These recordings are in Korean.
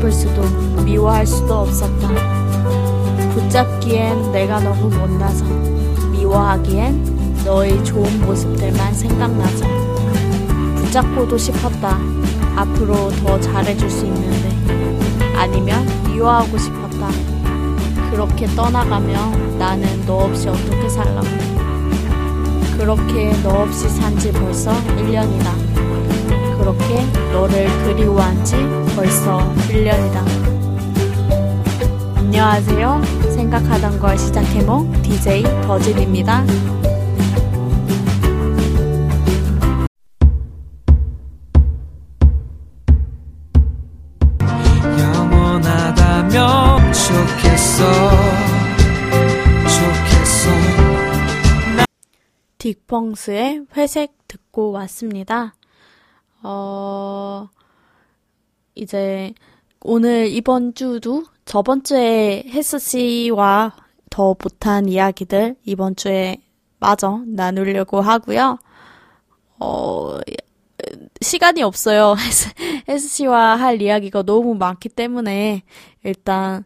붙잡을 수도 미워할 수도 없었다. 붙잡기엔 내가 너무 못나서 미워하기엔 너의 좋은 모습들만 생각나서 붙잡고도 싶었다. 앞으로 더 잘해줄 수 있는데 아니면 미워하고 싶었다. 그렇게 떠나가면 나는 너 없이 어떻게 살라고. 그렇게 너 없이 산지 벌써 1년이다. 그렇게 너를 그리워한 지 벌써 1년이다. 안녕하세요. 생각하던 걸 시작해몽 DJ 더진입니다. 영원하다면 좋겠어 좋겠어 딕펑스의 회색 듣고 왔습니다. 어, 이제 오늘 이번 주도 저번 주에 혜스 씨와 더 못한 이야기들 이번 주에 마저 나누려고 하고요. 어, 시간이 없어요. 혜스 씨와 할 이야기가 너무 많기 때문에 일단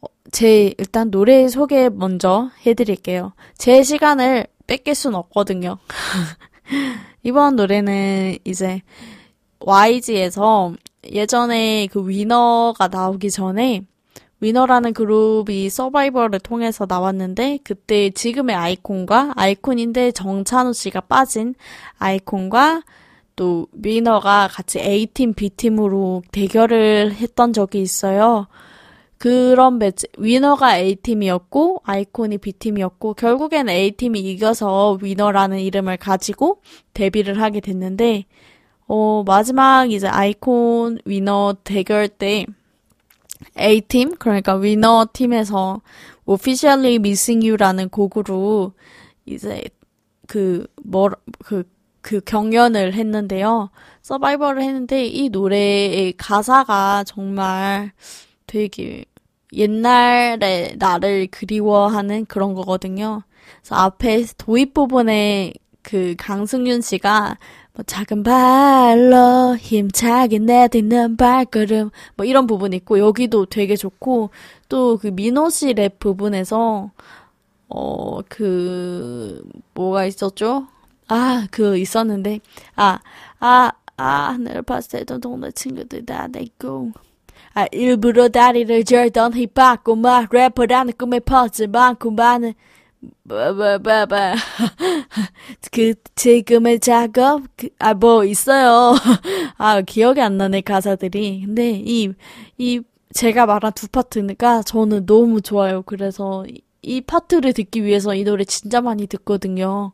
어, 제 일단 노래 소개 먼저 해드릴게요. 제 시간을 뺏길 순 없거든요. 이번 노래는 이제 YG에서 예전에 그 위너가 나오기 전에 위너라는 그룹이 서바이벌을 통해서 나왔는데 그때 지금의 아이콘과 아이콘인데 정찬우 씨가 빠진 아이콘과 또 위너가 같이 A팀, B팀으로 대결을 했던 적이 있어요. 그런 매치, 위너가 A팀이었고, 아이콘이 B팀이었고, 결국엔 A팀이 이겨서 위너라는 이름을 가지고 데뷔를 하게 됐는데, 어, 마지막 이제 아이콘 위너 대결 때, A팀, 그러니까 위너 팀에서 Officially Missing You라는 곡으로 이제 그, 뭐, 그, 그 경연을 했는데요. 서바이벌을 했는데 이 노래의 가사가 정말 되게 옛날에 나를 그리워하는 그런 거거든요. 그래서 앞에 도입 부분에 그 강승윤 씨가 뭐 작은 발로 힘차게 내딛는 발걸음 뭐 이런 부분 있고 여기도 되게 좋고 또 그 민호 씨 랩 부분에서 어 그 뭐가 있었죠? 아 그 있었는데 아아아 하늘을 봤을 때도 동네 친구들 다 내고 아, 일부러 다리를 절던 힙합고만 래퍼 라는 꿈에 퍼즐 많고 많은 바바바바 그 지금의 작업 그, 아뭐 있어요 아 기억이 안 나네 가사들이 근데 이이 제가 말한 두 파트가 저는 너무 좋아요 그래서 이, 이 파트를 듣기 위해서 이 노래 진짜 많이 듣거든요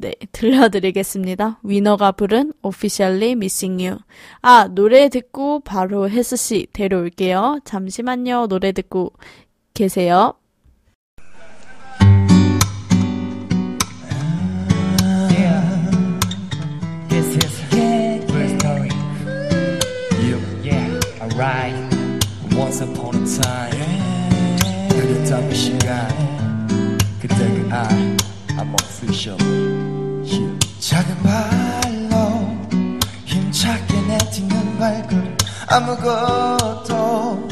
네, 들려드리겠습니다. 위너가 부른 Officially Missing You. 아, 노래 듣고 바로 혜스씨 데려올게요. 잠시만요. 노래 듣고 계세요. Once upon a time, 그 시간, 그때 그 I, I'm official. 작은 발로 힘차게 내딛는 발걸음 아무것도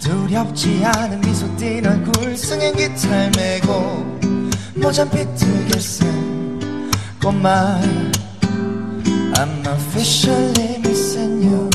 두렵지 않은 미소 띤 얼굴. 승행 기타를 메고 모잠 비트게 쓴 꽃말. I'm officially missing you.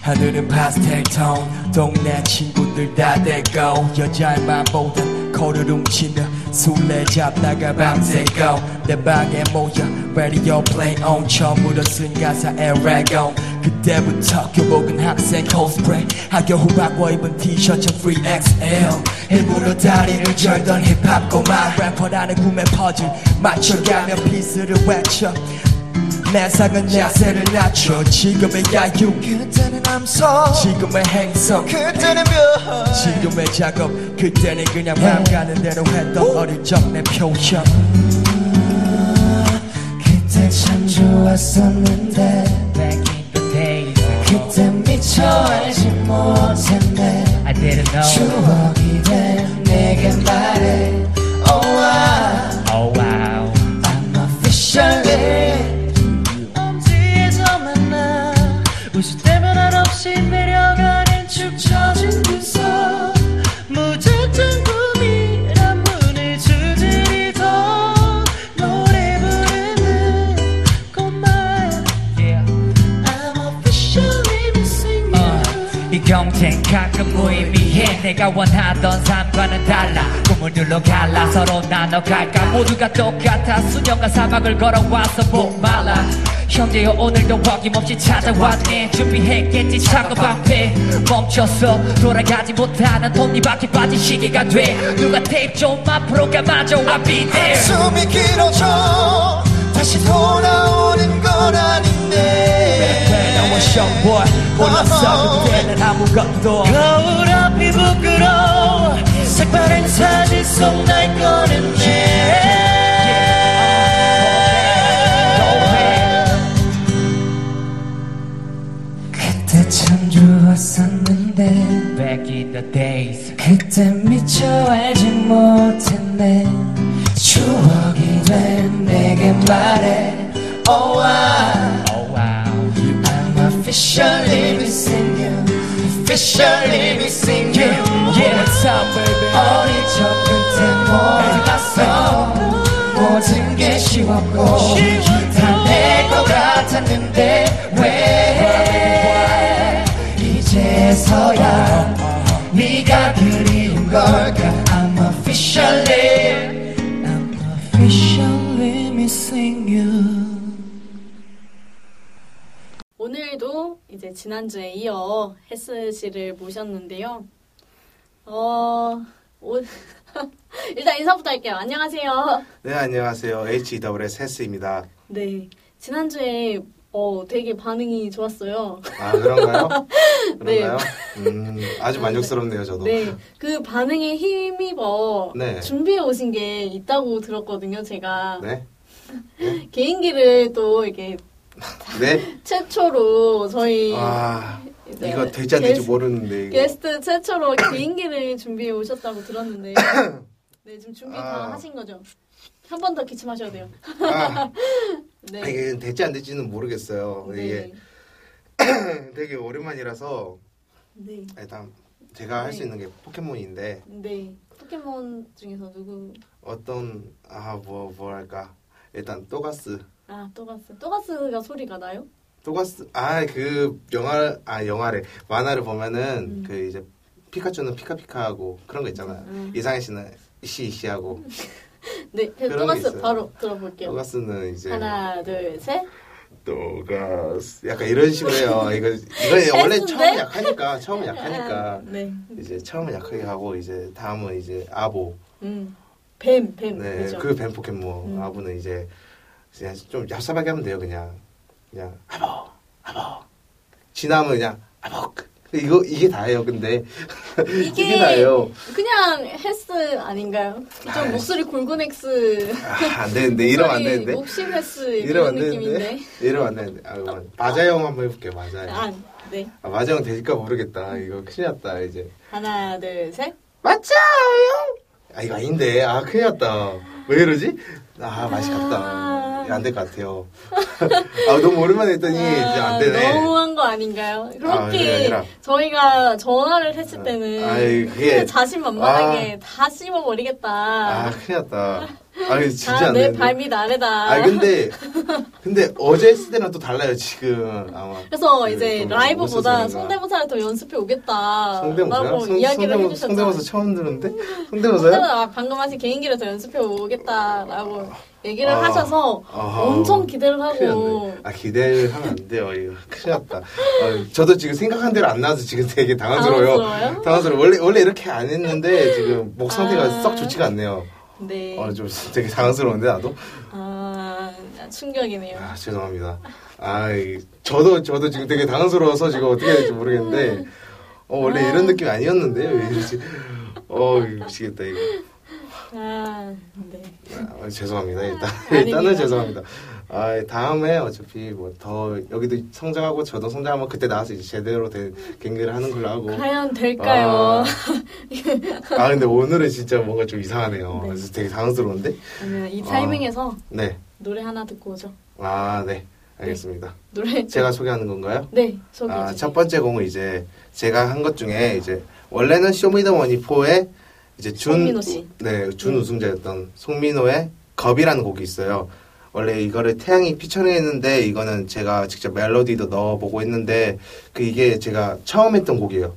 하늘은 파스텔 톤 동네 친구들 다 대고 여자만 보던 코를 훔치며 술래 잡다가 밤새고 내 방에 모여 radio play on 처음으로 쓴 가사에 레고 그때부터 교복은 학생 코스프레 학교 후학과 입은 티셔츠 3XL 일부러 다리를 절던 힙합 꼬마 래퍼라는 꿈에 퍼즐 맞춰가며 피스를 외쳐 내 상은 야세를 낮춰. 지금의 야유. 그때는 암소. 지금의 행성. 그때는 별 지금의 작업. 그때는 그냥 맘 가는 대로 했던 어릴 적 내 표현 그때 참 좋았었는데. 그때 미처 알지 못했네. I didn't know. 추억이 된 내게 말해. Oh wow. Oh wow. I'm officially 가끔 무의미해. 내가 원하던 삶과는 달라. 꿈을 둘러 갈라. 서로 나눠 갈까. 모두가 똑같아. 수년간 사막을 걸어와서 목말라. 형제여 오늘도 어김없이 찾아왔네. 준비했겠지. 차고 방패 멈춰서 돌아가지 못하는 톱니바퀴 빠진 시기가 돼. 누가 테이프 좀 앞으로 감아줘. I'll be there. 숨이 길어져 다시 돌아오는 건 아닌데. 너와 쇼보y 올라서 그때는 아무것도 거울 앞이 부끄러워. 색바랜 사진 속 날 꺼냈네. 그때 참 좋았었는데. Back in the days. 그때 미처 알지 못했네. 추억이 된 내게 말해. Oh I, officially missing you Officially missing you Yeah what's up baby 어린 적 그때 몰랐어 모든 게 쉬웠고 다내것 같았는데 왜 이제서야 네가 그리운 걸까 I'm officially 이제 지난주에 이어 헬스 씨를 모셨는데요. 어, 오, 일단 인사부터 할게요. 안녕하세요. 네, 안녕하세요. HWS 헬스입니다. 네. 지난주에 어, 되게 반응이 좋았어요. 아, 그런가요? 네. 그런가요? 음, 아주 만족스럽네요, 저도. 네. 그 반응에 힘입어 네. 준비해 오신 게 있다고 들었거든요, 제가. 네? 개인기를 또 이렇게 네? 최초로 저희 아, 이제 이거 안 될지 게스- 모르는데, 이거. 게스트 최초로 개인기를 준비해 오셨다고 들었는데 네 지금 준비 다 아. 하신 거죠? 한 번 더 기침하셔야 돼요. 아, 네. 이게 될지 안 될지는 모르겠어요. 네. 이게 되게 오랜만이라서, 네. 일단 제가 할수 네. 있는 게 포켓몬인데, 네. 포켓몬 중에서 누구? 어떤, 아, 뭐, 뭐랄까. 일단, 또가스. 아 또가스. 또가스가 소리가 나요? 또가스, 아, 그, 영화, 아, 영화래. 만화를 보면은, 음. 그 이제, 피카츄는 피카피카하고 그런 거 있잖아요. 음. 이상해 씨는 이씨이씨하고. 네. 또가스. 바로 들어볼게요. 또가스는 이제. 하나 둘 셋. 또가스. 약간 이런 식으로 해요. 이거, 이거 원래? 처음 약하니까, 처음 약하니까. 네. 이제 처음은 약하게 하고, 이제 다음은 이제 아보. 음. 뱀 뱀. 네, 그죠? 그뱀 포켓몬. 음. 아보는 이제, 그냥 좀 얍삽하게 하면 돼요, 그냥. 그냥, 아보, 아보. 지나면 그냥, 아보. 이거, 이게 다예요, 근데. 이게 이게 다예요. 그냥 헬스 아닌가요? 좀 아이. 목소리 골곤 엑스. 아, 안 되는데, 이러면 안 되는데. 목심 헬스 이러면 안. 되는데. 이러면 안 되는데. 아, 마자형 한번 해볼게요, 마자형. 아, 네. 아, 마자형 될까 모르겠다. 이거 큰일 났다, 이제. 하나, 둘, 셋. 마자형! 아, 이거 아닌데. 아, 큰일 났다. 왜 이러지? 아, 맛이 갔다. 안 될 것 같아요. 아, 너무 오랜만에 했더니 이제 안 되네. 아, 너무한 거 아닌가요? 아, 그렇게 아니라. 저희가 전화를 했을 때는 아이, 그게- 자신만만하게 다 씹어버리겠다. 아, 큰일 났다. 아, 이거 진짜 다안 내. 발밑 아래다. 아, 근데, 근데 어제 했을 때랑 또 달라요, 지금. 아마. 그래서 그 이제 좀 라이브보다. 성대모사를 더 연습해 오겠다. 성대모사요? 라고 성- 이야기를 성대모- 해주셨죠. 성대모사 처음 듣는데? 성대모사요? 성대모사 방금 하신 개인기를 더 연습해 오겠다라고 얘기를 아, 하셔서 아하. 엄청 기대를 하고. 아, 기대를 하면 안 돼요. 이거 큰일 났다. 어, 저도 지금 생각한 대로 안 나와서 지금 되게 당황스러워요. 당황스러워요? 당황스러워. 원래, 원래 이렇게 안 했는데 지금 목 상태가 아. 썩 좋지가 않네요. 네. 어, 좀 되게 당황스러운데, 나도? 아, 충격이네요. 아, 죄송합니다. 아, 이- 저도, 저도 지금 되게 당황스러워서 지금 어떻게 해야 될지 모르겠는데, 어, 원래 아. 이런 느낌이 아니었는데, 왜 이러지? 어, 미치겠다, 이거. 아, 네. 아, 죄송합니다. 일단, 아닙니다. 일단은 죄송합니다. 아, 다음에 어차피 뭐 더, 여기도 성장하고 저도 성장하면 그때 나와서 이제 제대로 된 경기를 하는 걸로 하고. 과연 될까요? 아, 근데 오늘은 진짜 뭔가 좀 이상하네요. 네. 그래서 되게 당황스러운데? 아니면 이 타이밍에서 네. 노래 하나 듣고 오죠. 아, 네. 알겠습니다. 노래 제가 소개하는 건가요? 네 소개해 아. 첫 번째 곡은 이제 제가 한 것 중에 이제 원래는 쇼미더머니 4의 이제 준. 네, 준 네. 우승자였던 송민호의 겁이라는 곡이 있어요. 원래 이거를 태양이 피처링했는데 이거는 제가 직접 멜로디도 넣어보고 했는데 그 이게 제가 처음 했던 곡이에요.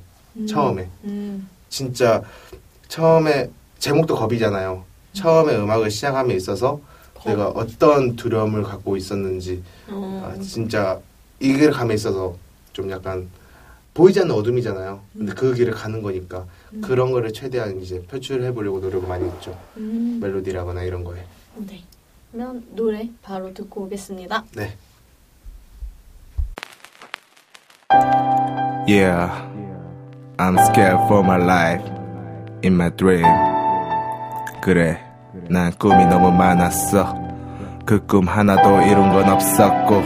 처음에 음. 진짜 처음에 제목도 겁이잖아요. 처음에 음악을 시작함에 있어서 겁. 내가 어떤 두려움을 갖고 있었는지 어. 아, 진짜 이 길을 감에 있어서 좀 약간 보이지 않는 어둠이잖아요. 근데 그 길을 가는 거니까 그런 거를 최대한 이제 표출해 보려고 노력을 많이 했죠. 음. 멜로디라거나 이런 거에. 네. 그러면 노래 바로 듣고 오겠습니다. 네. Yeah, I'm scared for my life in my dream. 그래, 난 꿈이 너무 많았어. 그 꿈 하나도 이룬 건 없었고,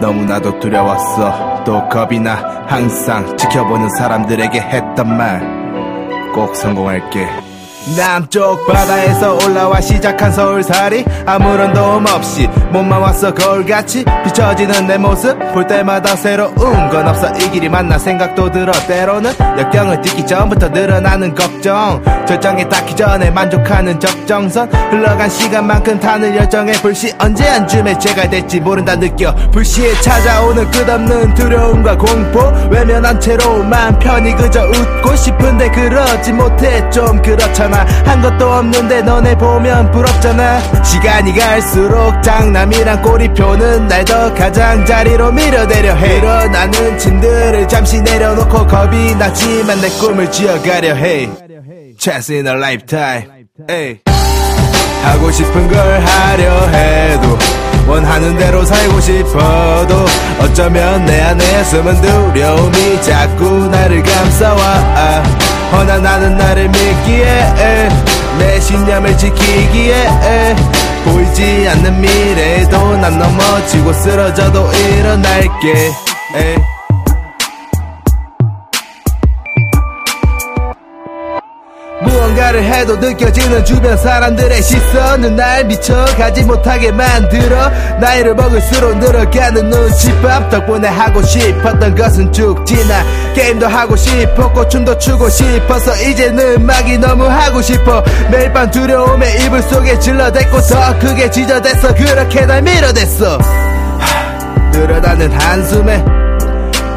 너무나도 두려웠어. 또 겁이 나, 항상 지켜보는 사람들에게 했던 말. 꼭 성공할게. 남쪽 바다에서 올라와 시작한 서울살이 아무런 도움 없이 몸만 왔어 거울같이 비춰지는 내 모습. 볼 때마다 새로운 건 없어. 이 길이 맞나 생각도 들어. 때로는 역경을 뛰기 전부터 늘어나는 걱정. 절정에 닿기 전에 만족하는 적정선. 흘러간 시간만큼 타는 열정의 불씨. 언제 한쯤에 제가 될지 모른다 느껴. 불시에 찾아오는 끝없는 두려움과 공포. 외면한 채로 맘 편히 그저 웃고 싶은데 그러지 못해. 좀 그렇잖아 한 것도 없는데 너네 보면 부럽잖아. 시간이 갈수록 장남이란 꼬리표는 날 더 가장자리로 밀어내려 해. 일어나는 짐들을 잠시 내려놓고 겁이 나지만 내 꿈을 지어가려 해. Chance in a lifetime 에이. 하고 싶은 걸 하려 대로 살고 싶어도 어쩌면 내 안에 숨은 두려움이 자꾸 나를 감싸와. 아, 허나 나는 나를 믿기에 내 신념을 지키기에 보이지 않는 미래에도 난 넘어지고 쓰러져도 일어날게 무언가를 해도 느껴지는 주변 사람들의 시선은 날 미쳐가지 못하게 만들어 나이를 먹을수록 늘어가는 눈치밥 덕분에 하고 싶었던 것은 쭉 지나 게임도 하고 싶었고 춤도 추고 싶어서 이제는 음악이 너무 하고 싶어 매일 밤 두려움에 이불 속에 질러댔고 더 크게 지저댔어 그렇게 날 밀어댔어 하, 늘어나는 한숨에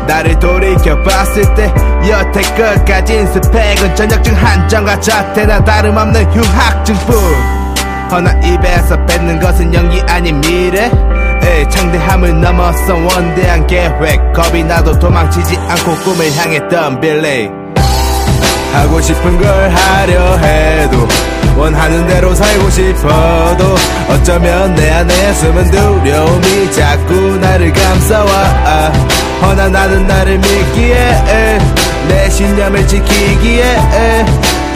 나를 돌이켜 봤을 때 여태껏 가진 스펙은 전역증 한정과 자태나 다름없는 휴학증뿐. 허나 입에서 뱉는 것은 연기 아닌 미래. 에이, 창대함을 넘어서 원대한 계획. 겁이 나도 도망치지 않고 꿈을 향했던 빌리. 하고 싶은 걸 하려 해도 원하는 대로 살고 싶어도 어쩌면 내 안에 숨은 두려움이 자꾸 나를 감싸와. 아, 허나 나는 나를 믿기에 내 신념을 지키기에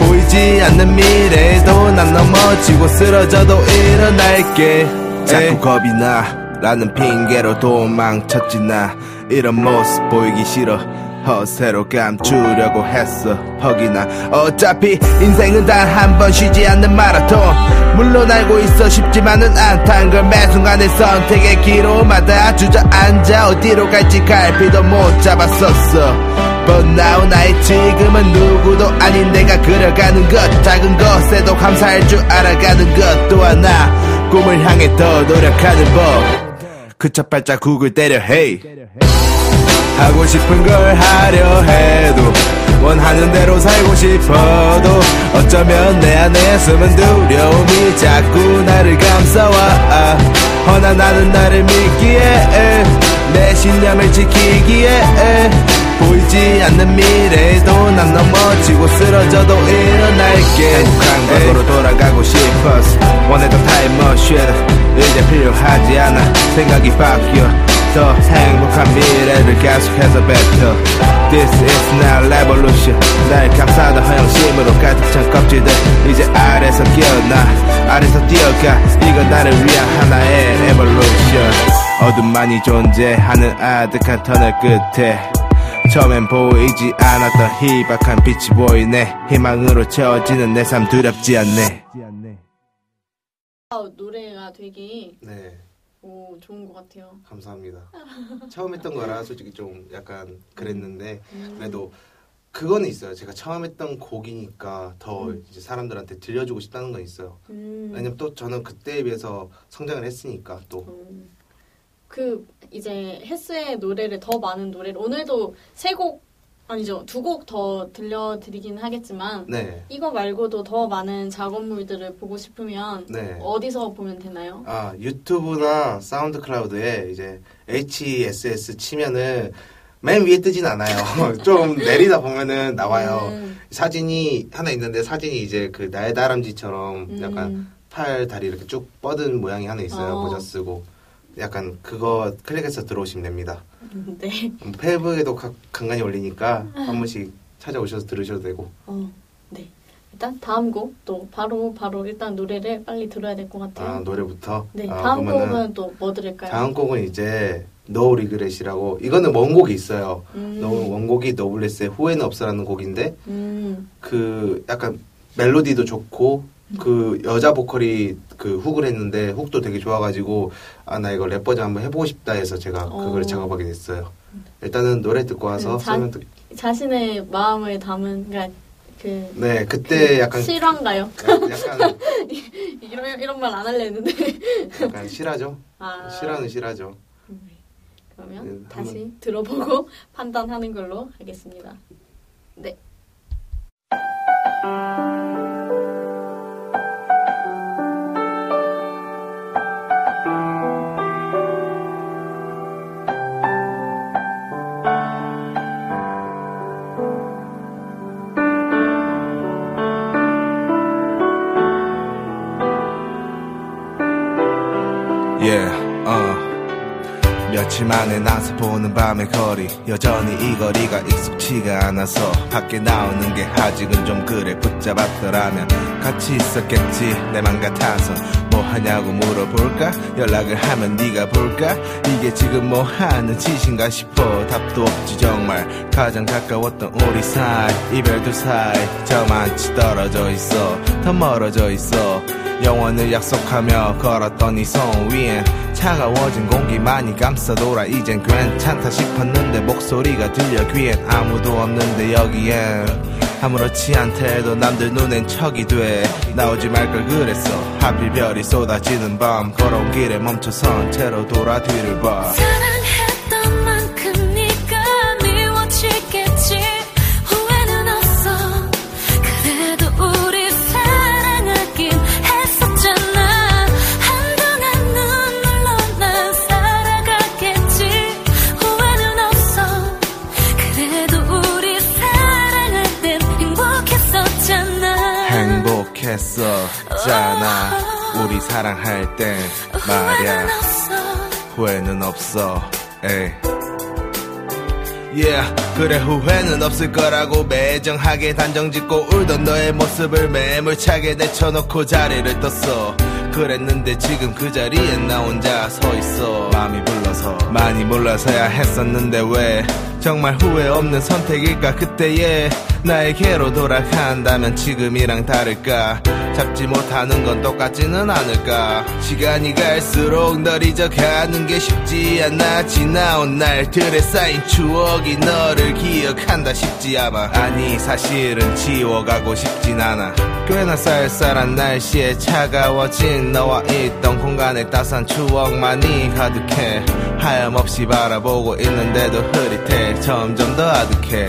보이지 않는 미래에도 난 넘어지고 쓰러져도 일어날게. 자꾸 겁이 나. 라는 핑계로 도망쳤지 나. 이런 모습 보이기 싫어 허세로 감추려고 했어. 허기나. 어차피 인생은 단 한 번 쉬지 않는 마라톤. 물론 알고 있어 쉽지만은 않단 걸 매순간의 선택의 기로마다 주저앉아 어디로 갈지 갈피도 못 잡았었어. now 나의 지금은 누구도 아닌 내가 그려가는 것. 작은 것에도 감사할 줄 알아가는 것 또 하나 꿈을 향해 더 노력하는 법 그첫 발자국을 때려 hey. 하고 싶은 걸 하려 해도 원하는 대로 살고 싶어도 어쩌면 내 안에 숨은 두려움이 자꾸 나를 감싸와. 아, 허나 나는 나를 믿기에 내 신념을 지키기에 보이지 않는 미래에도 난 넘어지고 쓰러져도 일어날게. 행복한 과거로 돌아가고 싶었어 원했던 타임머신 이제 필요하지 않아. 생각이 바뀌어 더 행복한 미래를 계속해서 뱉어. This is now revolution. 날 감싸던 허영심으로 가득 찬 껍질들 이제 아래서 깨어나. 아래서 뛰어가. 이건 나를 위한 하나의 evolution. 어둠만이 존재하는 아득한 터널 끝에 처음엔 보이지 않았던 희박한 빛이 보이네 희망으로 채워지는 내 삶 두렵지 않네 아, 노래가 되게 네. 오, 좋은 것 같아요. 감사합니다. 처음 했던 거라 솔직히 좀 약간 그랬는데 음. 그래도 그거는 있어요. 제가 처음 했던 곡이니까 더 음. 이제 사람들한테 들려주고 싶다는 건 있어요. 음. 왜냐면 또 저는 그때에 비해서 성장을 했으니까 또 음. 그 이제 헬스의 노래를 더 많은 노래를 오늘도 세 곡 아니죠. 두 곡 더 들려드리긴 하겠지만 네. 이거 말고도 더 많은 작업물들을 보고 싶으면 네. 어디서 보면 되나요? 아, 유튜브나 SoundCloud에 이제 HSS 치면은 맨 위에 뜨진 않아요. 좀 내리다 보면은 나와요. 음, 사진이 하나 있는데 사진이 이제 그 날다람쥐처럼 약간 음. 팔, 다리 이렇게 쭉 뻗은 모양이 하나 있어요. 어. 모자 쓰고. 약간 그거 클릭해서 들어오시면 됩니다. 네. 음, 페이스북에도 가- 간간히 올리니까 한 번씩 찾아오셔서 들으셔도 되고. 어, 네. 일단 다음 곡 또 바로 바로 일단 노래를 빨리 들어야 될 것 같아요. 아, 노래부터. 네. 아, 다음 곡은 또 뭐 들을까요? 다음 곡은 이제 No Regret이라고 이거는 원곡이 있어요. 음. 너 원곡이 너블레스의 후회는 없어라는 곡인데 음. 그 약간 멜로디도 좋고 그 여자 보컬이 그 훅을 했는데 훅도 되게 좋아가지고 아 나 이거 랩 버전 한번 해보고 싶다 해서 제가 그걸 어. 작업하게 됐어요. 일단은 노래 듣고 와서 음, 자- 설명 듣. 자신의 마음을 담은 그러니까 그 네 그때 약간 실화인가요? 약간 이런 이런 말 안 할려 했는데. 약간 실하죠. 아. 실화는 실하죠. 네. 그러면 네, 다시 한번- 들어보고 판단하는 걸로 하겠습니다. 네. 만에 나서 보는 밤의 거리. 여전히 이 거리가 익숙치가 않아서 밖에 나오는 게 아직은 좀 그래. 붙잡았더라면 같이 있었겠지. 내 맘 같아서 뭐 하냐고 물어볼까? 연락을 하면 네가 볼까? 이게 지금 뭐 하는 짓인가 싶어. 답도 없지 정말. 가장 가까웠던 우리 사이. 이별도 사이. 저만치 떨어져 있어. 더 멀어져 있어 영원을 약속하며 걸었던 이 손 위엔 차가워진 공기만이 감싸돌아 이젠 괜찮다 싶었는데 목소리가 들려 귀엔 아무도 없는데 여기엔 아무렇지 않대도 남들 눈엔 척이 돼. 나오지 말 걸 그랬어. 하필 별이 쏟아지는 밤. 걸어온 길에 멈춰선 채로 돌아 뒤를 봐. 사랑했 우리 사랑할 땐 말야. 후회는 없어. 후회는 없어. 에이. Yeah, 그래 후회는 없을 거라고 매정하게 단정짓고 울던 너의 모습을 매몰차게 내쳐놓고 자리를 떴어. 그랬는데 지금 그 자리에 나 혼자 서 있어. 마음이 불러서. 많이 몰라서야 했었는데 왜 정말 후회 없는 선택일까? 그때의 나에게로 돌아간다면 지금이랑 다를까? 잡지 못하는 건 똑같지는 않을까? 시간이 갈수록 널 잊어가는 게 쉽지 않아. 지나온 날들에 쌓인 추억이 너를 기억한다 싶지 아마 아니 사실은 지워가고 싶진 않아. 꽤나 쌀쌀한 날씨에 차가워진 너와 있던 공간에 따스한 추억만이 가득해. 하염없이 바라보고 있는데도 흐릿해 점점 더 아득해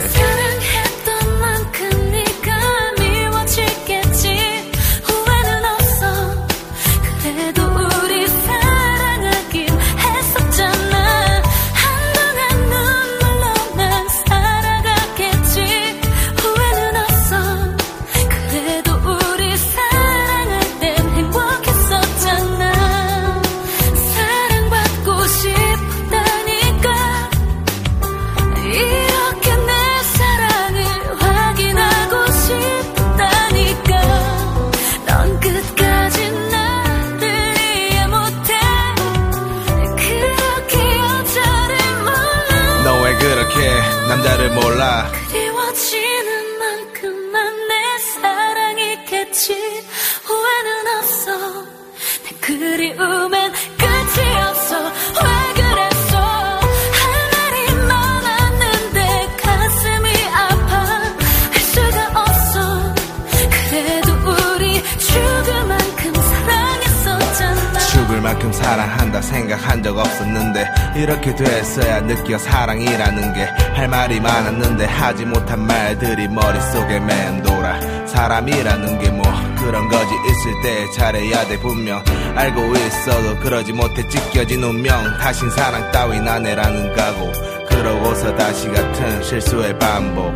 사랑한다 생각한 적 없었는데 이렇게 됐어야 느껴 사랑이라는 게 할 말이 많았는데 하지 못한 말들이 머릿속에 맴돌아. 사람이라는 게 뭐 그런 거지. 있을 때 잘해야 돼 분명. 알고 있어도 그러지 못해 찢겨진 운명. 다신 사랑 따윈 안 해라는 각오. 그러고서 다시 같은 실수의 반복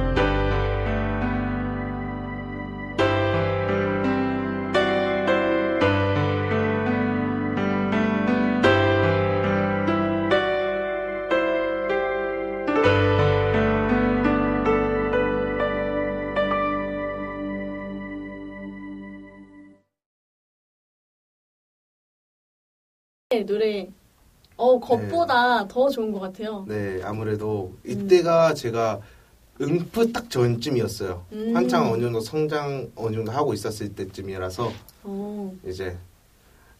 노래 어 겉보다 더 좋은 것 같아요. 네, 아무래도 이때가 제가 응프 딱 전쯤이었어요. 음. 한창 어느 정도 성장 어느 정도 하고 있었을 때쯤이라서 어, 이제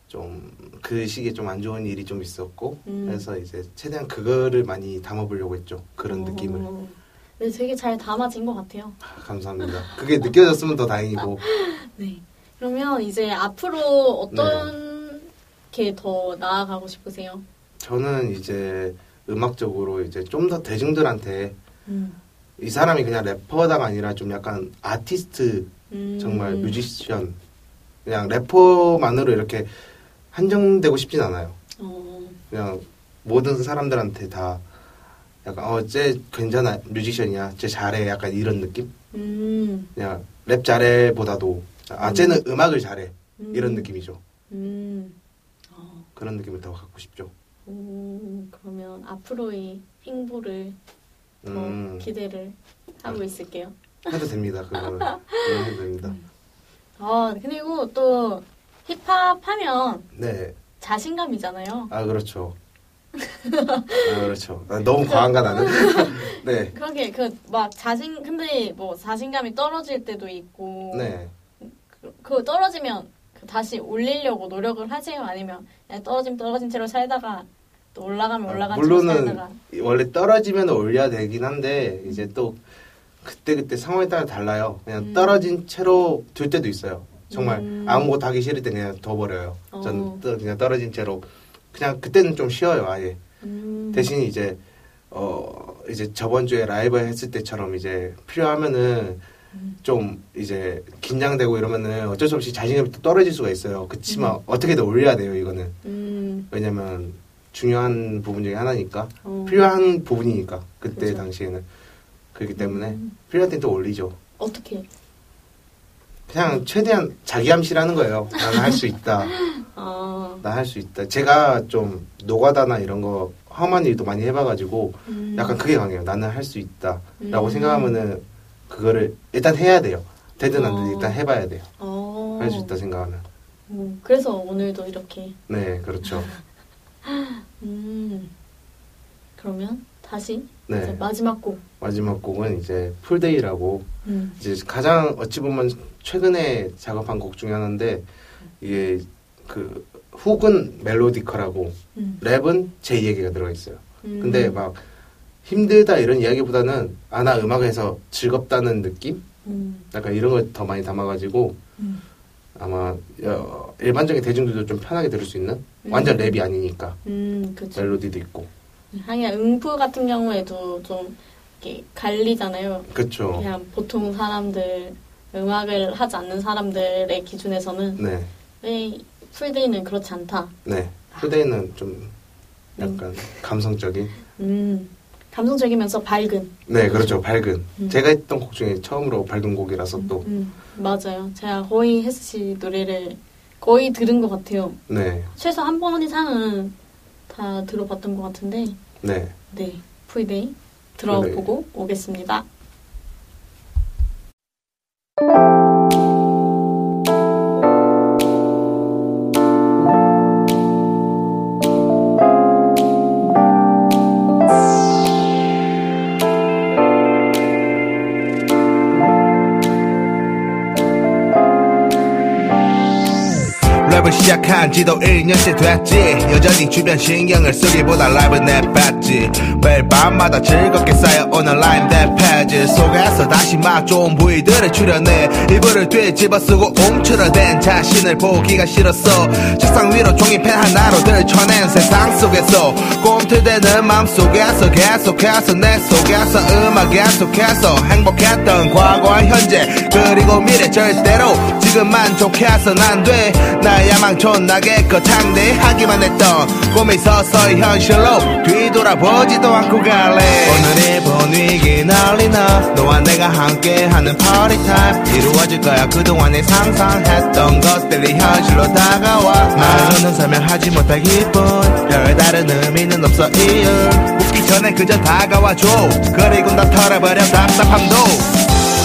좀 그 시기에 좀 안 좋은 일이 좀 있었고 음. 그래서 이제 최대한 그거를 많이 담아보려고 했죠. 그런 느낌을. 어, 네, 되게 잘 담아진 것 같아요. 아, 감사합니다. 그게 느껴졌으면 더 다행이고. 네. 그러면 이제 앞으로 어떤 게 더 나아가고 싶으세요? 저는 이제 음악적으로 이제 좀 더 대중들한테 음. 이 사람이 그냥 래퍼다가 아니라 좀 약간 아티스트 음. 정말 뮤지션 그냥 래퍼만으로 이렇게 한정되고 싶진 않아요. 어, 그냥 모든 사람들한테 다 약간 어쟤 괜찮아 뮤지션이야 쟤 잘해 약간 이런 느낌 음. 그냥 랩 잘해보다도 아 쟤는 음 악을 잘해 음. 이런 느낌이죠. 음. 어, 그런 느낌을 더 갖고 싶죠. 오, 그러면 앞으로의 행보를 더 음. 기대를 하고 있을게요. 해도 됩니다. 그거는 네, 해도 됩니다. 아, 그리고 또 힙합 하면 네. 자신감이잖아요. 아 그렇죠. 아 그렇죠. 아, 너무 과한가 나는. 네. 그러게 그 막 자신 근데 뭐 자신감이 떨어질 때도 있고 네. 그, 그 떨어지면 그 다시 올리려고 노력을 하세요 아니면 그냥 떨어지면 떨어진 채로 살다가 또 올라가면 아, 올라간 채로 물론은 살다가 원래 떨어지면 올려야 되긴 한데 이제 또 그때 그때 상황에 따라 달라요. 그냥 음. 떨어진 채로 둘 때도 있어요. 정말 음. 아무것도 하기 싫을 때 그냥 둬버려요. 어. 전 또 그냥 떨어진 채로 그냥 그때는 좀 쉬어요 아예. 음. 대신 이제 어 이제 저번 주에 라이브 했을 때처럼 이제 필요하면은 음. 좀 이제 긴장되고 이러면은 어쩔 수 없이 자신감이 또 떨어질 수가 있어요. 그치만 음. 어떻게든 올려야 돼요 이거는 음. 왜냐면 중요한 부분 중에 하나니까 어. 필요한 부분이니까 그때 그죠. 당시에는 그렇기 때문에 음. 필요할 땐 또 올리죠. 어떻게 그냥 최대한 자기 암시라는 거예요. 나는 할 수 있다. 아나할 수 있다. 제가 좀 노가다나 이런 거 험한 일도 많이 해봐가지고 음. 약간 그게 강해요. 나는 할 수 있다라고 음. 생각하면은 그거를 일단 해야 돼요. 되든 안 되든 어. 일단 해봐야 돼요. 어. 할수 있다 생각하면. 음, 그래서 오늘도 이렇게 네, 그렇죠. 음. 그러면 다시 네, 마지막 곡 마지막 곡은 이제 풀데이라고 음. 이제 가장 어찌 보면 최근에 작업한 곡 중에 하나인데 이게 그 훅은 멜로디컬하고 음. 랩은 제 이야기가 들어가 있어요. 음. 근데 막 힘들다 이런 이야기보다는 아 나 음악에서 즐겁다는 느낌? 음. 약간 이런 걸 더 많이 담아가지고 음. 아마 어, 일반적인 대중들도 좀 편하게 들을 수 있는 음. 완전 랩이 아니니까 음. 멜로디도 있고 하긴 응프 같은 경우에도 좀 이렇게 갈리잖아요. 그쵸 그냥 보통 사람들 음악을 하지 않는 사람들의 기준에서는 네, 왜 풀데이는 그렇지 않다. 네 후대는 좀 약간 감성적인 음, 감성적이면서 밝은. 네 그렇죠 밝은 음. 제가 했던 곡 중에 처음으로 밝은 곡이라서 또 음, 맞아요. 제가 거의 혜스 씨 노래를 거의 들은 것 같아요. 네, 최소 한 번 이상은 다 들어봤던 것 같은데, 네. 네, 풀데이 들어보고 오겠습니다. 시작한 지도 1년째 됐지. 여전히 주변 신경을 쓰기보다 라이브 내봤지. 매일 밤마다 즐겁게 쌓여 오는 라임 대패지 속에서 다시 맛 좋은 부위들을 출연해 이불을 뒤집어 쓰고 움츠러댄 자신을 보기가 싫었어. 책상 위로 종이펜 하나로 들쳐낸 세상 속에서 꿈틀대는 맘속에서 계속해서 내 속에서 음악 계속해서 행복했던 과거와 현재 그리고 미래 절대로 지금 만족해서 난돼. 나야 망 촌나게 거창대하기만 했던 꿈이 서서히 현실로 뒤돌아보지도 않고 갈래. 오늘의 분 위기 난리나? 너와 내가 함께하는 파티 타임 이루어질 거야. 그동안에 상상했던 것들이 현실로 다가와. 말로는 설명하지 못할 기분 별다른 의미는 없어 이유. 웃기 전에 그저 다가와줘. 그리고 나 털어버려 답답함도.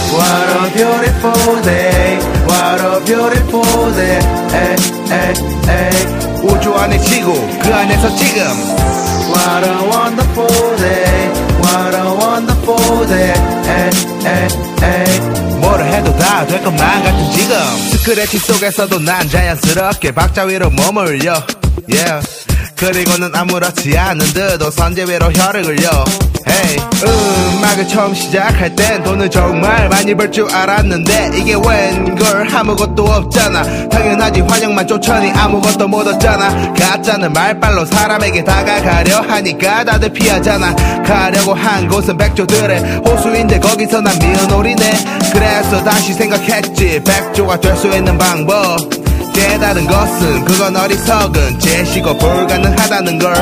What a beautiful day. What a beautiful day. 에이, 에이, 에이. 우주 안에 지구 그 안에서 지금. What a wonderful day. What a 에이. 뭐를 해도 다 될 것만 같은 지금. 스크래치 속에서도 난 자연스럽게 박자 위로 머물려. Yeah. 그리고는 아무렇지 않은 듯 선제 위로 굴려 음악을 처음 시작할 땐 돈을 정말 많이 벌 줄 알았는데 이게 웬걸? 아무것도 없잖아. 당연하지 환영만 쫓아니 아무것도 못 얻잖아. 가짜는 말빨로 사람에게 다가가려 하니까 다들 피하잖아. 가려고 한 곳은 백조들의 호수인데 거기서 난 미어놀이네. 그래서 다시 생각했지. 백조가 될 수 있는 방법 깨달은 것은 그건 어리석은 제시고 불가능하다는 걸.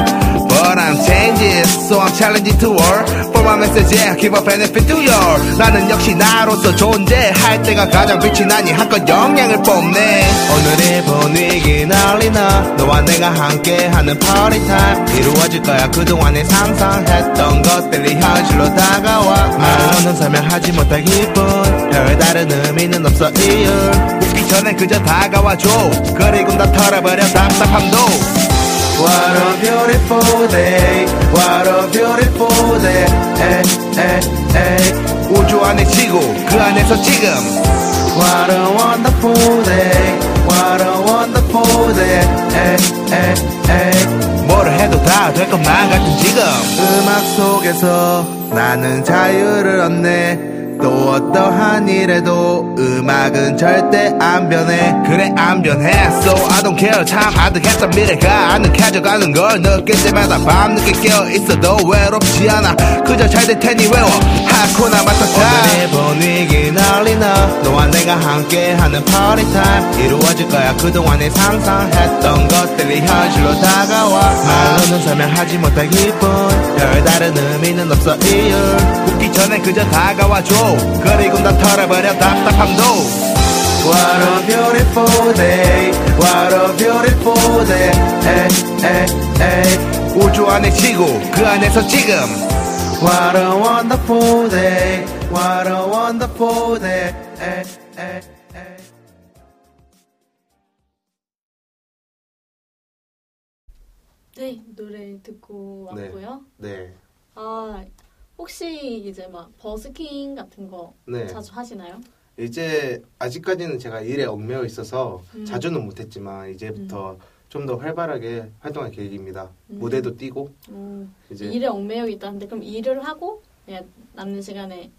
But I'm changing so I'm challenging to work For my message yeah give a benefit to you 나는 역시 나로서 존재할 때가 가장 빛이 나니 한껏 영향을 뽐내 오늘의 분위기 난리나. 너와 내가 함께하는 party time. 이루어질 거야 그동안에 상상했던 것들이 현실로 다가와. 말로는 설명하지 못할 기분 별다른 의미는 없어 이유 웃기 전에 그저 다가와줘. 그리고 나 털어버려 답답함도. What a beautiful day. What a beautiful day. 에이. 우주 안에 지구 그 안에서 지금. What a wonderful day. What a wonderful day. 에이, 에이, 에이. 뭐를 해도 다 될 것만 같은 지금. 음악 속에서 나는 자유를 얻네 또 어떠한 일에도 음악은 절대 안 변해. 그래 안 변해. So I don't care. 참 아득했던 미래가 아늑해져가는 걸 느낄 때마다 밤늦게 깨어있어도 외롭지 않아. 그저 잘 될 테니 외워. 하코나 마타타 오늘의 분위기 난리 나. 너와 내가 함께하는 party time. 이루어질 거야. 그동안에 상상했던 것들이 현실로 다가와. 말로는 설명하지 못할 기분. 별다른 의미는 없어 이유. 웃기 전에 그저 다가와줘 그리고 나 털어버려 답답함도 What a beautiful day What a beautiful day 에이, 에이, 에이. 우주 안에 지구 그 안에서 지금 What a wonderful day What a wonderful day 에이, 에이, 에이. 네, 노래 듣고 네. 왔고요. 네. 아, 혹시 이제 막 버스킹 같은 거 네. 자주 하시나요? 이제 아직까지는 제가 일에 얽매여 있어서 음. 자주는 못했지만 이제부터 좀더 활발하게 활동할 계획입니다. 음. 무대도 뛰고 음, 이제 일에 얽매여 있다는데 그럼 일을 하고 그냥 남는 시간에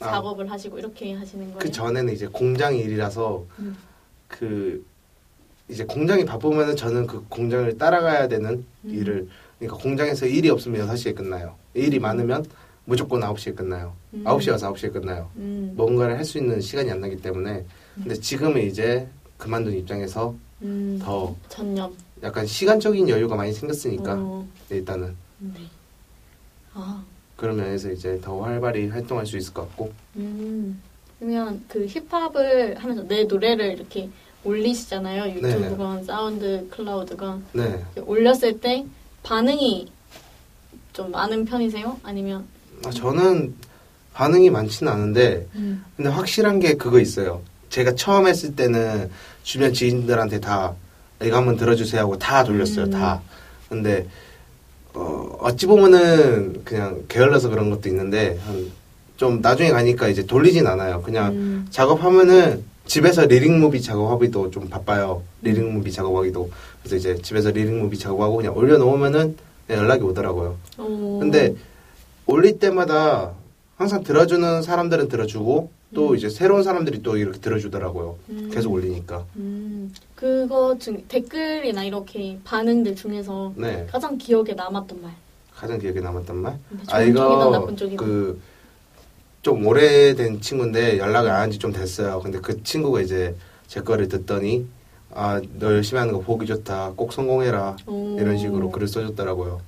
아. 작업을 하시고 이렇게 하시는 거예요? 그 전에는 이제 공장 일이라서 음. 그 이제 공장이 바쁘면은 저는 그 공장을 따라가야 되는 음. 일을 그러니까 공장에서 일이 없으면 6시에 끝나요. 일이 많으면 무조건 9시에 끝나요. 음. 9시 와서 9시에 끝나요. 음, 뭔가를 할 수 있는 시간이 안 나기 때문에 근데 지금은 이제 그만둔 입장에서 음, 더 전념. 약간 시간적인 여유가 많이 생겼으니까 어, 일단은 네. 아, 그런 면에서 이제 더 활발히 활동할 수 있을 것 같고 음, 그러면 그 힙합을 하면서 내 노래를 이렇게 올리시잖아요. 유튜브건 사운드 클라우드건 네 올렸을 때 반응이 좀 많은 편이세요? 아니면 아, 저는 반응이 많지는 않은데 음, 근데 확실한 게 그거 있어요. 제가 처음 했을 때는 주변 지인들한테 다 이거 한번 들어주세요 하고 다 돌렸어요. 음. 다. 근데 어, 어찌 보면은 그냥 게을러서 그런 것도 있는데 한좀 나중에 가니까 이제 돌리진 않아요. 그냥 음, 작업하면은 집에서 lyric movie 작업하기도 좀 바빠요. lyric movie 작업하기도. 그래서 이제 집에서 lyric movie 작업하고 그냥 올려놓으면은 그냥 연락이 오더라고요. 오. 근데 올릴 때마다 항상 들어주는 사람들은 들어주고 또 음. 이제 새로운 사람들이 또 이렇게 들어주더라고요. 음. 계속 올리니까. 음, 그거 중 댓글이나 이렇게 반응들 중에서 네. 가장 기억에 남았던 말. 가장 기억에 남았던 말? 네, 아 이거. 그 좀 오래된 친구인데 연락을 안 한 지 좀 됐어요. 근데 그 친구가 이제 제 거를 듣더니 아 너 열심히 하는 거 보기 좋다. 꼭 성공해라. 오. 이런 식으로 글을 써줬더라고요.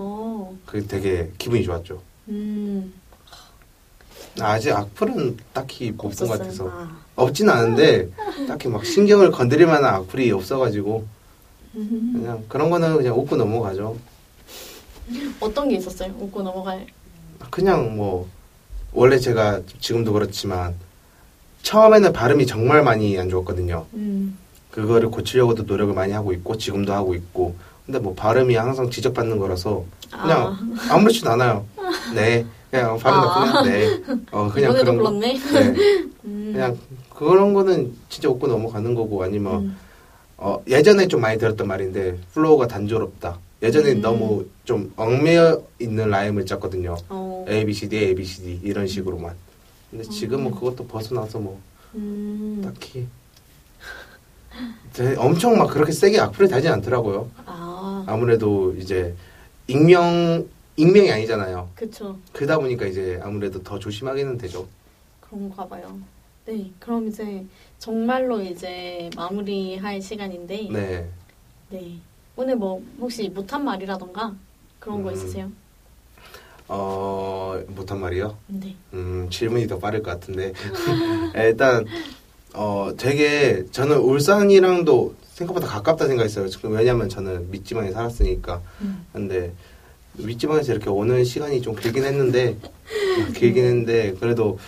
어, 그게 되게 기분이 좋았죠. 음, 아직 악플은 딱히 못본 것. 같아서 아. 없진 않은데 딱히 막 신경을 건드릴 만한 악플이 없어가지고 음. 그냥 그런 거는 그냥 웃고 넘어가죠. 어떤 게 있었어요? 웃고 넘어갈. 그냥 뭐 원래 제가 지금도 그렇지만 처음에는 발음이 정말 많이 안 좋았거든요. 음, 그거를 고치려고도 노력을 많이 하고 있고 지금도 하고 있고 근데 뭐 발음이 항상 지적받는 거라서 그냥 아, 아무렇지도 않아요. 네 그냥 발음 아. 나쁘면 네. 어 그냥 그런 거. 불렀네. 네. 음, 그냥 그런 거는 진짜 웃고 넘어가는 거고 아니면 음, 어, 예전에 좀 많이 들었던 말인데 flow가 단조롭다. 예전에 음. 너무 좀 얽매여 있는 rhyme을 짰거든요. 어, A B C D A B C D 이런 식으로만. 근데 지금은 음. 그것도 벗어나서 뭐 음, 딱히 엄청 막 그렇게 세게 악플을 달진 않더라고요. 아, 아무래도 이제 익명 익명이 아니잖아요. 그쵸. 그러다 보니까 이제 아무래도 더 조심하기는 되죠. 그런가 봐요. 네, 그럼 이제 정말로 이제 마무리할 시간인데, 네. 네. 오늘 뭐 혹시 못한 말이라던가 그런 거 음. 있으세요? 어 못한 말이요. 네. 음, 질문이 더 빠를 것 같은데. 일단, 어, 되게, 저는 울산이랑도 생각보다 가깝다 생각했어요. 지금 왜냐면 저는 밑지방에 살았으니까. 음. 근데, 윗지방에서 이렇게 오는 시간이 좀 길긴 했는데, 길긴 했는데, 그래도,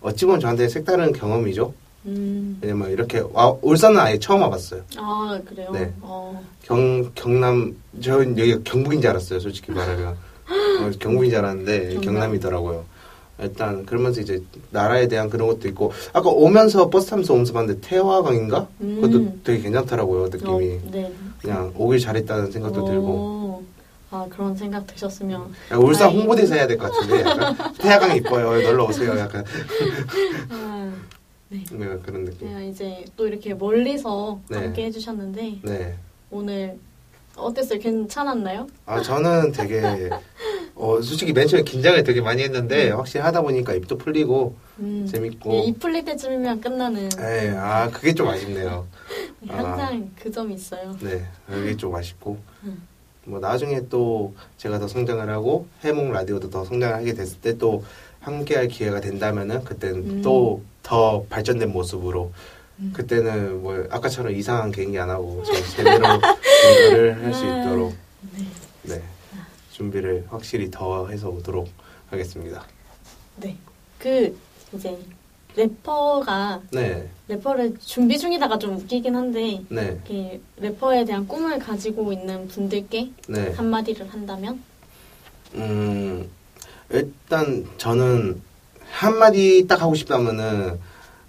어찌 보면 저한테 색다른 경험이죠. 음. 왜냐면 이렇게, 와, 울산은 아예 처음 와봤어요. 아, 그래요? 네. 어, 경, 경남, 저는 여기가 경북인 줄 알았어요, 솔직히 말하면. 어, 경북인 줄 알았는데, 경남. 경남이더라고요. 일단, 그러면서 이제, 나라에 대한 그런 것도 있고, 아까 오면서 버스 타면서 오면서 봤는데, 태화강인가? 음. 그것도 되게 괜찮더라고요, 느낌이. 어, 네. 그냥, 오길 잘했다는 생각도 들고. 오, 아, 그런 생각 드셨으면. 약간 울산 아이. 홍보대사 해야 될 것 같은데, 약간, 태화강 이뻐요, 놀러 오세요, 약간. 아, 네. 네, 그런 느낌. 제가 이제 또 이렇게 멀리서 네. 함께 해주셨는데, 네. 오늘 어땠어요? 괜찮았나요? 아, 저는 되게, 어, 솔직히 맨 처음에 긴장을 되게 많이 했는데, 음. 확실히 하다 보니까 입도 풀리고, 음. 재밌고. 예, 이 풀릴 때쯤이면 끝나는. 에 아, 그게 좀 아쉽네요. 네, 아. 항상 그 점이 있어요. 네, 그게 좀 아쉽고. 음. 뭐, 나중에 또 제가 더 성장을 하고, 해몽 라디오도 더 성장을 하게 됐을 때 또 함께 할 기회가 된다면은, 그때는 음. 또더 발전된 모습으로, 음. 그때는 뭐, 아까처럼 이상한 개인기 안 하고, 저 제대로 준비를 할수 아. 있도록, 네. 네, 준비를 확실히 더 해서 오도록 하겠습니다. 네. 그, 이제, 래퍼가, 네, 래퍼를 준비 중이다가 좀 웃기긴 한데, 네, 이렇게 래퍼에 대한 꿈을 가지고 있는 분들께 네. 한마디를 한다면? 음, 일단 저는 한마디 딱 하고 싶다면은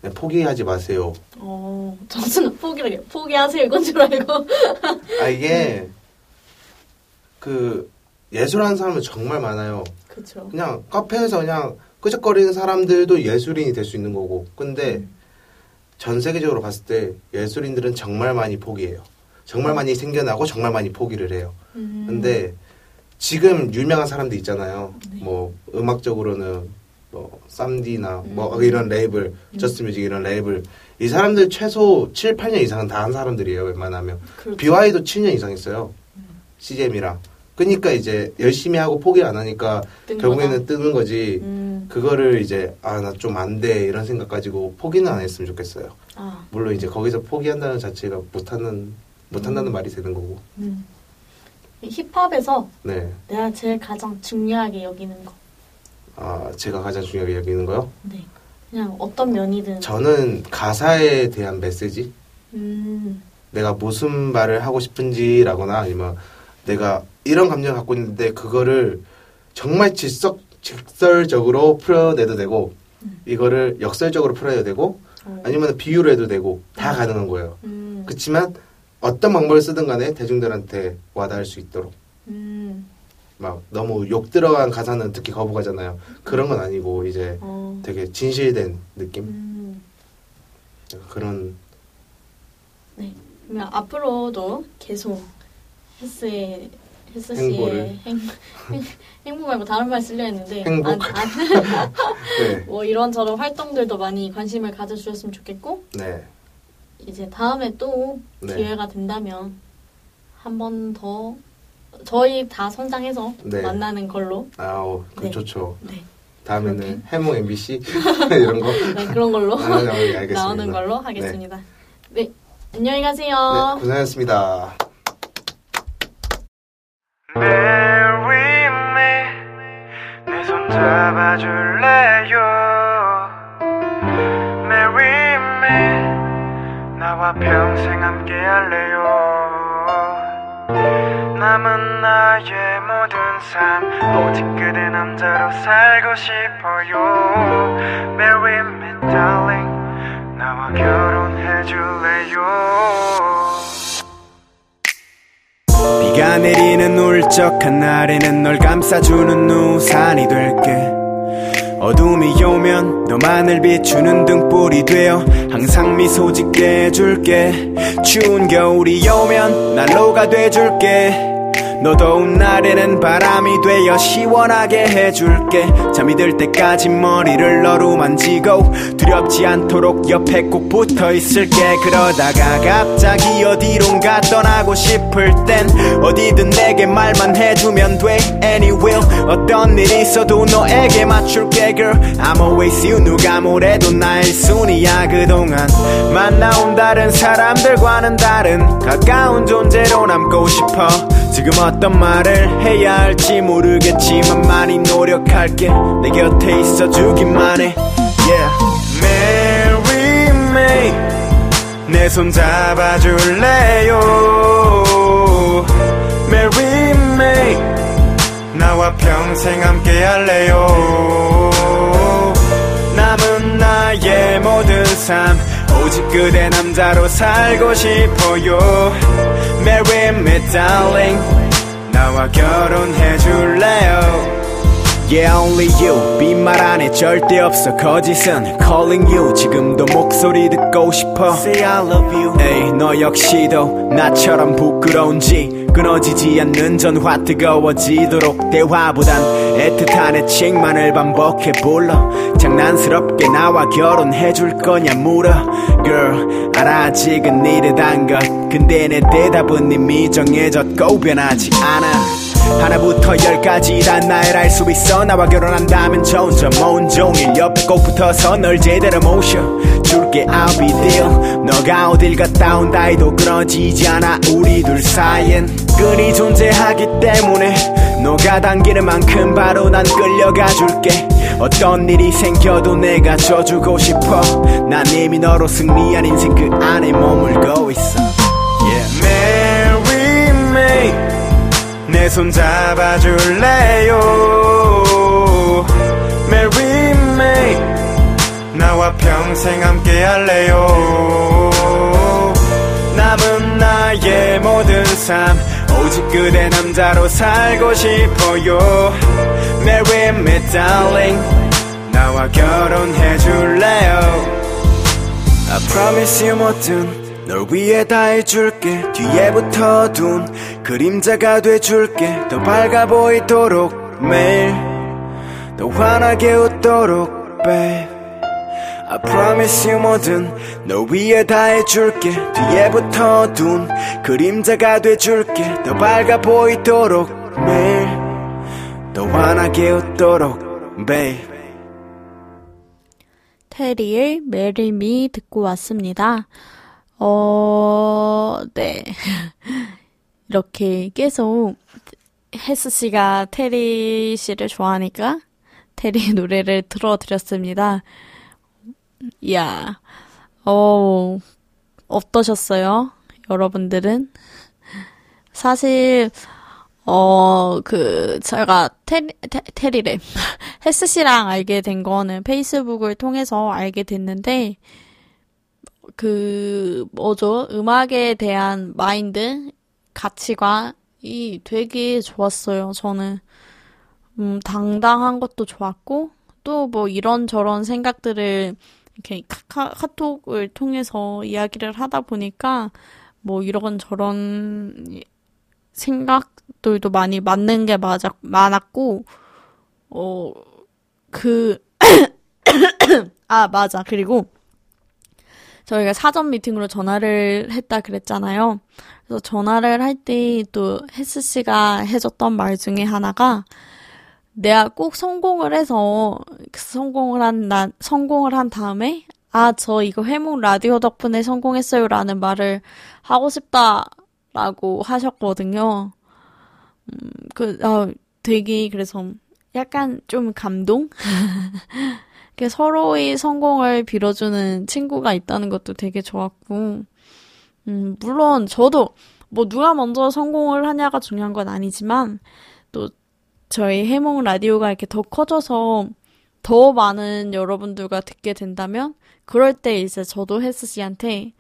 네, 포기하지 마세요. 어, 저는 포기를, 포기하세요. 이건 줄 알고. 아, 이게 그 예술하는 사람은 정말 많아요. 그쵸. 그냥 카페에서 그냥 끄적거리는 사람들도 예술인이 될 수 있는 거고. 근데 전 세계적으로 봤을 때 예술인들은 정말 많이 포기해요. 정말 많이 생겨나고 정말 많이 포기를 해요. 음. 근데 지금 유명한 사람들 있잖아요. 네. 뭐 음악적으로는 뭐 쌈디나 뭐 음. 이런 레이블, Just Music 이런 레이블 이 사람들 최소 7, 8년 이상은 다 한 사람들이에요. 웬만하면. 그렇죠. BewhY도 7년 이상 했어요. C Jamm이랑. 그러니까 이제 열심히 하고 포기 안 하니까 뜬 결국에는. 뜨는 거지. 음, 그거를 이제 아 나 좀 안 돼 이런 생각 가지고 포기는 안 했으면 좋겠어요. 아, 물론 이제 거기서 포기한다는 자체가 못하는 못한다는 말이 되는 거고. 음. 이 힙합에서 네. 내가 제일 가장 중요하게 여기는 거. 아 제가 가장 중요하게 여기는 거요. 네. 그냥 어떤 면이든. 저는 가사에 대한 메시지, 음, 내가 무슨 말을 하고 싶은지라거나 아니면 내가 이런 감정을 갖고 있는데 그거를 정말 질석 직설적으로 풀어내도 되고 이거를 역설적으로 풀어야 되고 어. 아니면 비유를 해도 되고 다 가능한 거예요. 음. 그렇지만 어떤 방법을 쓰든 간에 대중들한테 와닿을 수 있도록 음. 막 너무 욕 들어간 가사는 듣기 거부가잖아요. 그런 건 아니고 이제 어. 되게 진실된 느낌 음. 그런 네. 그러면 앞으로도 계속 헬스 의 헬스 행보를. 씨의 행, 행, 행 보 말고 다른 말 쓰려 했는데 행복. 안- 안- 네, 뭐 이런저런 활동들도 많이 관심을 가져주셨으면 좋겠고 네, 이제 다음에 또 네. 기회가 된다면 한 번 더 저희 다 선장해서 네. 만나는 걸로 아우 그 네. 좋죠. 네. 다음에는 해몽 MBC 이런 거 네 그런 걸로 아, 네, 알겠습니다. 나오는 걸로 하겠습니다. 네, 안녕히 가세요. 네, 고생하셨습니다. Marry me 내 손 잡아줄래요? Marry me 나와 평생 함께 할래요? 남은 나의 모든 삶 오직 그대 남자로 살고 싶어요. Marry me darling. 나와 결혼해줄래요 비가 내리는 울적한 날에는 널 감싸주는 우산이 될게. 어둠이 오면 너만을 비추는 등불이 되어 항상 미소 짓게 해줄게. 추운 겨울이 오면 난로가 돼줄게 너 더운 날에는 바람이 되어 시원하게 해줄게. 잠이 들 때까지 머리를 너로 만지고 두렵지 않도록 옆에 꼭 붙어 있을게. 그러다가 갑자기 어디론가 떠나고 싶을 땐 어디든 내게 말만 해주면 돼. Anywhere 어떤 일 있어도 너에게 맞출게 girl. I'm always you. 누가 뭐래도 나의 순이야. 그동안 만나온 다른 사람들과는 다른 가까운 존재로 남고 싶어 지금 어떤 말을 해야 할지 모르겠지만 많이 노력할게. 내 곁에 있어주기만 해. Yeah. Marry me 내손 잡아줄래요? Marry me 나와 평생 함께 할래요? 남은 나의 모든 삶 오직 그대 남자로 살고 싶어요 Marry me darling 나와 결혼해 줄래요 Yeah only you 빈말 안에 절대 없어 거짓은 calling you 지금도 목소리 듣고 싶어 Say I love you 에이 너 역시도 나처럼 부끄러운지 끊어지지 않는 전화 뜨거워지도록 대화보단 애틋한 애칭만을 반복해 불러. 장난스럽게 나와 결혼해줄 거냐 물어. Girl 알아 아직은 이르단 것 근데 내 대답은 이미 정해졌고 변하지 않아. 하나부터 열까지 다 나를 알 수 있어. 나와 결혼한다면 저 혼자 온종일 옆에 꼭 붙어서 널 제대로 모셔 줄게 I'll be there. 너가 어딜 갔다 온다 해도 끊어지지 않아. 우리 둘 사이엔 끈이 존재하기 때문에 너가 당기는 만큼 바로 난 끌려가 줄게. 어떤 일이 생겨도 내가 져주고 싶어. 난 이미 너로 승리한 인생 그 안에 머물고 있어. Yeah. Marry me 내손 잡아줄래요 나와 평생 함께 할래요. 남은 나의 모든 삶 오직 그대 남자로 살고 싶어요. Marry me darling 나와 결혼해 줄래요? I promise you 뭐든 널 위해 다 해줄게. 뒤에 붙어둔 그림자가 돼줄게. 더 밝아 보이도록 매일 더 환하게 웃도록 babe I promise you 뭐든 널 위해 다 해줄게 뒤에 붙어둔 그림자가 돼줄게 더 밝아 보이도록 매일 더 환하게 웃도록 babe 테리의 Me 듣고 왔습니다. 어, 네. 이렇게 계속 혜스 씨가 테리 씨를 좋아하니까 테리 노래를 틀어드렸습니다. 이야, 어, 어떠셨어요? 여러분들은? 사실, 어, 그, 제가 테리, 테, 테리래. 혜스 씨랑 알게 된 거는 페이스북을 통해서 알게 됐는데, 그, 뭐죠? 음악에 대한 마인드, 가치관이 되게 좋았어요, 저는. 음, 당당한 것도 좋았고, 또 뭐 이런저런 생각들을 이렇게 카, 카톡을 통해서 이야기를 하다 보니까, 뭐 이런 저런 생각들도 많이 맞는 게 맞아, 많았고, 어, 그, 아, 맞아. 그리고 저희가 사전 미팅으로 전화를 했다 그랬잖아요. 그래서 전화를 할 때또 혜스 씨가 해줬던 말 중에 하나가 내가 꼭 성공을 해서 성공을 한, 난, 성공을 한 다음에 아, 저 이거 회목 라디오 덕분에 성공했어요 라는 말을 하고 싶다라고 하셨거든요. 음, 그, 아, 되게 그래서 약간 좀 감동? 서로의 성공을 빌어주는 친구가 있다는 것도 되게 좋았고, 음, 물론 저도 뭐 누가 먼저 성공을 하냐가 중요한 건 아니지만, 또 저희 해몽 라디오가 이렇게 더 커져서 더 많은 여러분들과 듣게 된다면, 그럴 때 이제 저도 헬스 씨한테,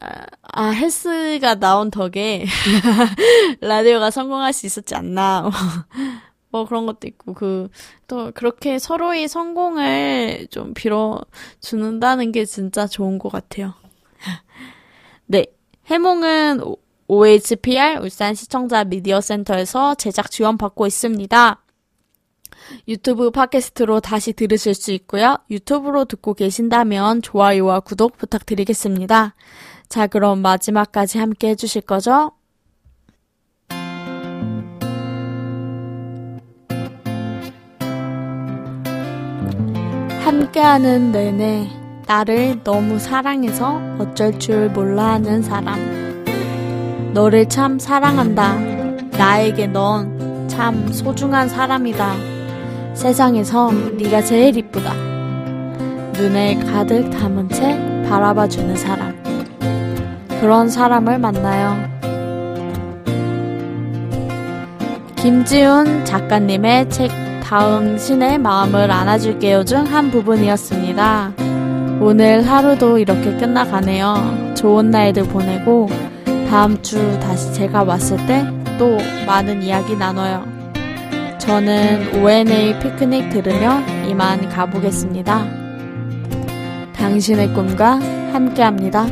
아, 아 헬스가 나온 덕에 라디오가 성공할 수 있었지 않나. 뭐 그런 것도 있고 그 또 그렇게 서로의 성공을 좀 빌어 주는다는 게 진짜 좋은 것 같아요. 네, 해몽은 OHPR 울산 시청자 미디어 센터에서 제작 지원 받고 있습니다. 유튜브 팟캐스트로 다시 들으실 수 있고요. 유튜브로 듣고 계신다면 좋아요와 구독 부탁드리겠습니다. 자, 그럼 마지막까지 함께 해주실 거죠? 함께하는 내내 나를 너무 사랑해서 어쩔 줄 몰라 하는 사람. 너를 참 사랑한다. 나에게 넌 참 소중한 사람이다. 세상에서 네가 제일 이쁘다. 눈에 가득 담은 채 바라봐 주는 사람. 그런 사람을 만나요. 김지훈 작가님의 책 당신의 마음을 안아줄게요 중 한 부분이었습니다. 오늘 하루도 이렇게 끝나가네요. 좋은 날들 보내고 다음 주 다시 제가 왔을 때 또 많은 이야기 나눠요. 저는 ONA 피크닉 들으며 이만 가보겠습니다. 당신의 꿈과 함께 합니다.